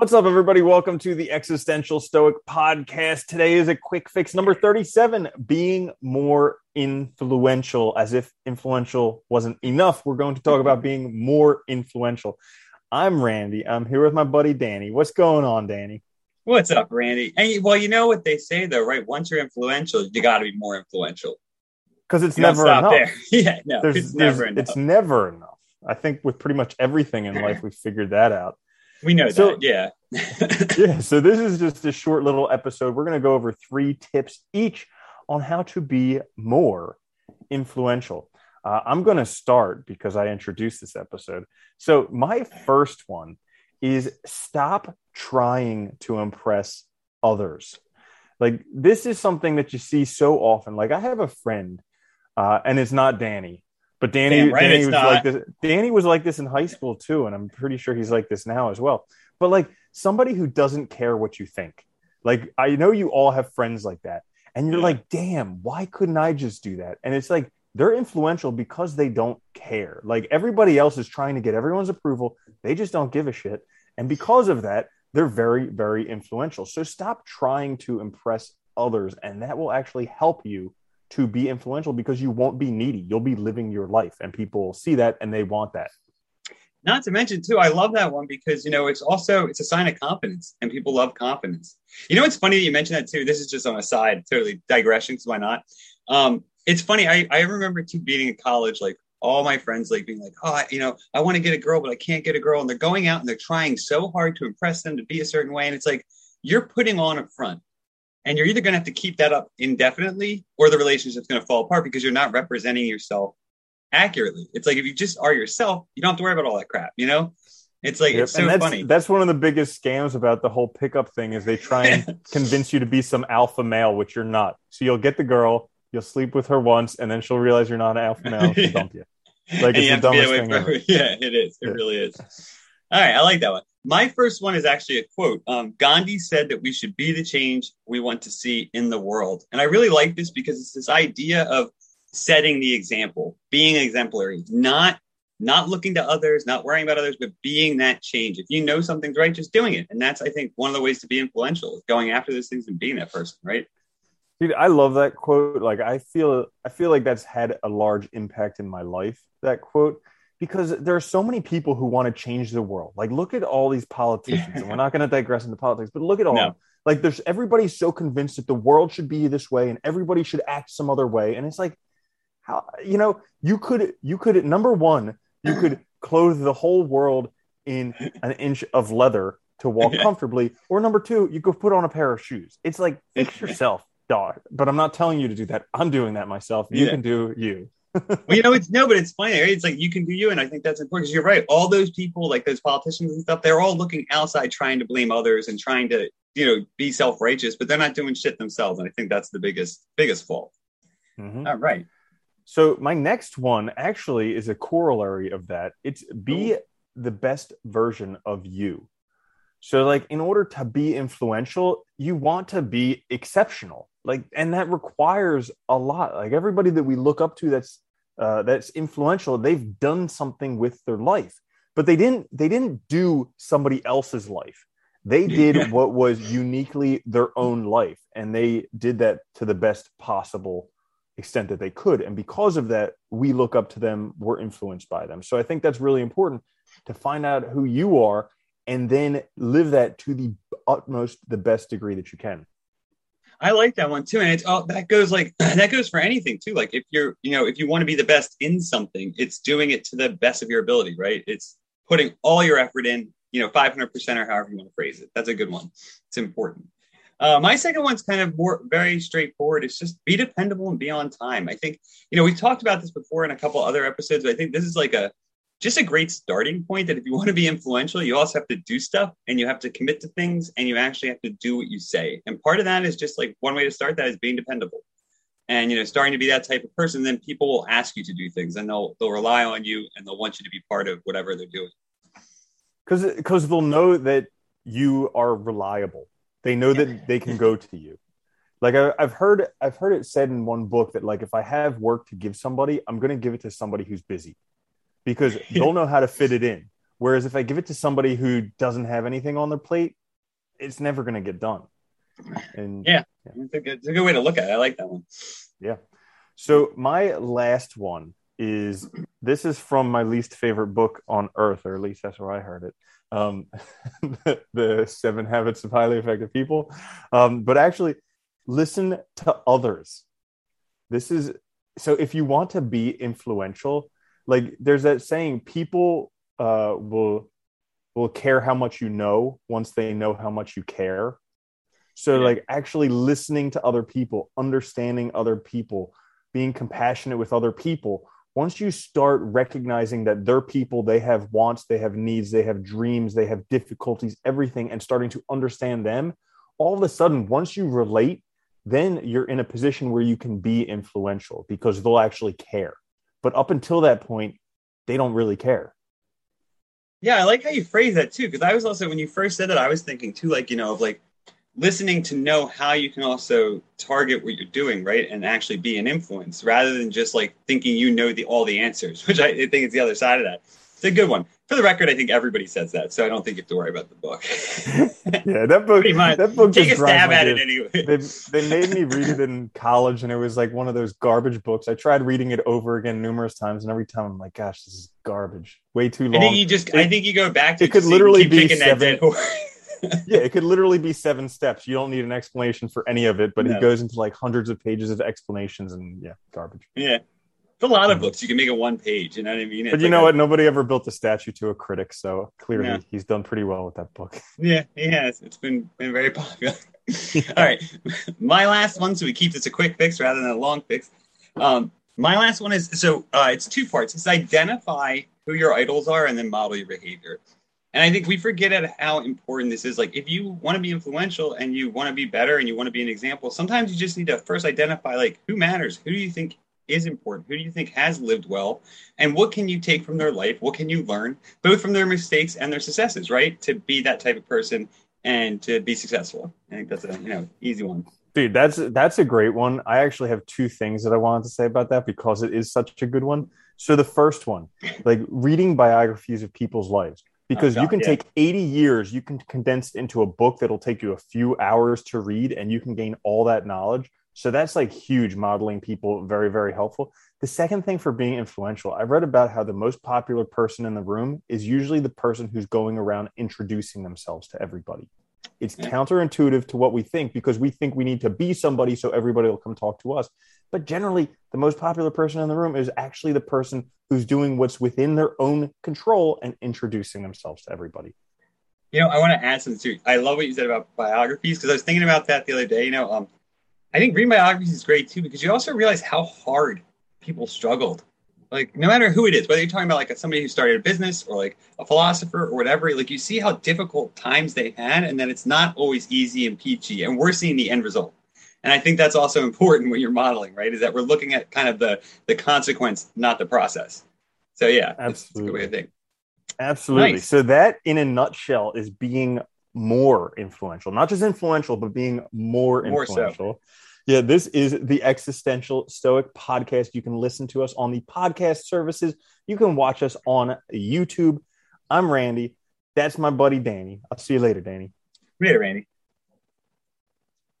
What's up, everybody? Welcome to the Existential Stoic Podcast. Today is a quick fix number 37 being more influential. As if influential wasn't enough, we're going to talk about being more influential. I'm Randy. I'm here with my buddy Danny. What's going on, Danny? What's up, Randy? And well, you know what they say though, right? Once you're influential, you got to be more influential. Because it's you never enough. There. yeah, no, there's, it's there's, never enough. It's never enough. I think with pretty much everything in life, we figured that out. We know so, that, yeah. yeah, so this is just a short little episode. We're going to go over three tips each on how to be more influential. Uh, I'm going to start because I introduced this episode. So, my first one is stop trying to impress others. Like, this is something that you see so often. Like, I have a friend, uh, and it's not Danny, but Danny, right, Danny was not. like this. Danny was like this in high school too, and I'm pretty sure he's like this now as well. But like somebody who doesn't care what you think. Like I know you all have friends like that, and you're like, damn, why couldn't I just do that? And it's like they're influential because they don't care. Like everybody else is trying to get everyone's approval, they just don't give a shit, and because of that, they're very, very influential. So stop trying to impress others, and that will actually help you to be influential because you won't be needy. You'll be living your life and people see that and they want that. Not to mention too, I love that one because you know it's also it's a sign of confidence and people love confidence. You know it's funny that you mentioned that too. This is just on a side, totally digression, because why not? Um, it's funny. I, I remember too being in college, like all my friends like being like, oh, you know, I want to get a girl, but I can't get a girl. And they're going out and they're trying so hard to impress them to be a certain way. And it's like, you're putting on a front and you're either going to have to keep that up indefinitely or the relationship's going to fall apart because you're not representing yourself accurately. It's like if you just are yourself, you don't have to worry about all that crap, you know? It's like yep. it's so that's, funny. That's one of the biggest scams about the whole pickup thing is they try and convince you to be some alpha male, which you're not. So you'll get the girl, you'll sleep with her once, and then she'll realize you're not an alpha male, she'll dump you. Like it's the dumbest thing. Ever. Yeah, it is. It yeah. really is. All right, I like that one. My first one is actually a quote. Um, Gandhi said that we should be the change we want to see in the world. And I really like this because it's this idea of setting the example, being exemplary, not not looking to others, not worrying about others, but being that change. If you know something's right, just doing it. And that's, I think, one of the ways to be influential is going after those things and being that person, right? Dude, I love that quote. Like I feel I feel like that's had a large impact in my life, that quote because there are so many people who want to change the world. Like, look at all these politicians, and we're not going to digress into politics, but look at all. No. Like, there's everybody's so convinced that the world should be this way, and everybody should act some other way, and it's like, how you know, you could, you could, number one, you could clothe the whole world in an inch of leather to walk comfortably, or number two, you could put on a pair of shoes. It's like fix yourself, dog. But I'm not telling you to do that. I'm doing that myself. You yeah. can do you well, you know, it's no, but it's funny. Right? It's like you can do you, and I think that's important because you're right. All those people, like those politicians and stuff, they're all looking outside, trying to blame others and trying to, you know, be self righteous, but they're not doing shit themselves. And I think that's the biggest, biggest fault. Mm-hmm. All right. So my next one actually is a corollary of that. It's be the best version of you. So, like, in order to be influential, you want to be exceptional. Like, and that requires a lot. Like, everybody that we look up to that's uh, that's influential, they've done something with their life, but they didn't. They didn't do somebody else's life. They did what was uniquely their own life, and they did that to the best possible extent that they could. And because of that, we look up to them. We're influenced by them. So I think that's really important to find out who you are and then live that to the utmost, the best degree that you can. I like that one too. And it's all that goes like that goes for anything too. Like if you're, you know, if you want to be the best in something, it's doing it to the best of your ability, right? It's putting all your effort in, you know, 500% or however you want to phrase it. That's a good one. It's important. Uh, my second one's kind of more very straightforward. It's just be dependable and be on time. I think, you know, we've talked about this before in a couple other episodes, but I think this is like a just a great starting point that if you want to be influential, you also have to do stuff and you have to commit to things and you actually have to do what you say. And part of that is just like one way to start that is being dependable. And you know, starting to be that type of person, then people will ask you to do things and they'll they'll rely on you and they'll want you to be part of whatever they're doing. Because because they'll know that you are reliable. They know that they can go to you. Like I, I've heard I've heard it said in one book that like if I have work to give somebody, I'm going to give it to somebody who's busy because they'll know how to fit it in. Whereas if I give it to somebody who doesn't have anything on their plate, it's never going to get done. And yeah, yeah. It's, a good, it's a good way to look at it. I like that one. Yeah. So my last one is this is from my least favorite book on earth, or at least that's where I heard it. Um, the, the, Seven Habits of Highly Effective People. Um, but actually, listen to others. This is so if you want to be influential, like there's that saying, people uh, will will care how much you know once they know how much you care. So, yeah. like actually listening to other people, understanding other people, being compassionate with other people once you start recognizing that they're people, they have wants, they have needs, they have dreams, they have difficulties, everything, and starting to understand them, all of a sudden, once you relate, then you're in a position where you can be influential because they'll actually care. But up until that point, they don't really care. Yeah, I like how you phrase that too. Because I was also, when you first said that, I was thinking too, like, you know, of like listening to know how you can also target what you're doing, right? And actually be an influence rather than just like thinking you know the all the answers, which I think is the other side of that. It's a good one. For the record, I think everybody says that, so I don't think you have to worry about the book. yeah, that book. That book. Take a stab at it anyway. they, they made me read it in college, and it was like one of those garbage books. I tried reading it over again numerous times, and every time I'm like, "Gosh, this is garbage. Way too long." I think you just. It, I think you go back to. It could literally be seven yeah, it could literally be seven steps. You don't need an explanation for any of it, but no. he goes into like hundreds of pages of explanations and yeah, garbage. Yeah. It's a lot of books. You can make it one page. You know what I mean? It's but you like know a, what? Nobody ever built a statue to a critic, so clearly yeah. he's done pretty well with that book. Yeah, he has. It's been been very popular. All right, my last one. So we keep this a quick fix rather than a long fix. Um, my last one is so uh, it's two parts. It's identify who your idols are and then model your behavior. And I think we forget at how important this is. Like, if you want to be influential and you want to be better and you want to be an example, sometimes you just need to first identify like who matters, who do you think is important, who do you think has lived well, and what can you take from their life, what can you learn, both from their mistakes and their successes, right? To be that type of person and to be successful. I think that's a you know easy one. Dude, that's that's a great one. I actually have two things that I wanted to say about that because it is such a good one. So the first one, like reading biographies of people's lives because oh, God, you can yeah. take 80 years you can condense it into a book that'll take you a few hours to read and you can gain all that knowledge so that's like huge modeling people very very helpful the second thing for being influential i've read about how the most popular person in the room is usually the person who's going around introducing themselves to everybody it's yeah. counterintuitive to what we think because we think we need to be somebody so everybody will come talk to us but generally, the most popular person in the room is actually the person who's doing what's within their own control and introducing themselves to everybody. You know, I want to add something too. I love what you said about biographies because I was thinking about that the other day. You know, um, I think reading biographies is great too because you also realize how hard people struggled. Like, no matter who it is, whether you're talking about like somebody who started a business or like a philosopher or whatever, like you see how difficult times they had, and that it's not always easy and peachy. And we're seeing the end result. And I think that's also important when you're modeling, right? Is that we're looking at kind of the the consequence, not the process. So yeah, absolutely. That's, that's Absolutely. Nice. So that, in a nutshell, is being more influential, not just influential, but being more, more influential. So. Yeah, this is the Existential Stoic podcast. You can listen to us on the podcast services. You can watch us on YouTube. I'm Randy. That's my buddy Danny. I'll see you later, Danny. Later, Randy.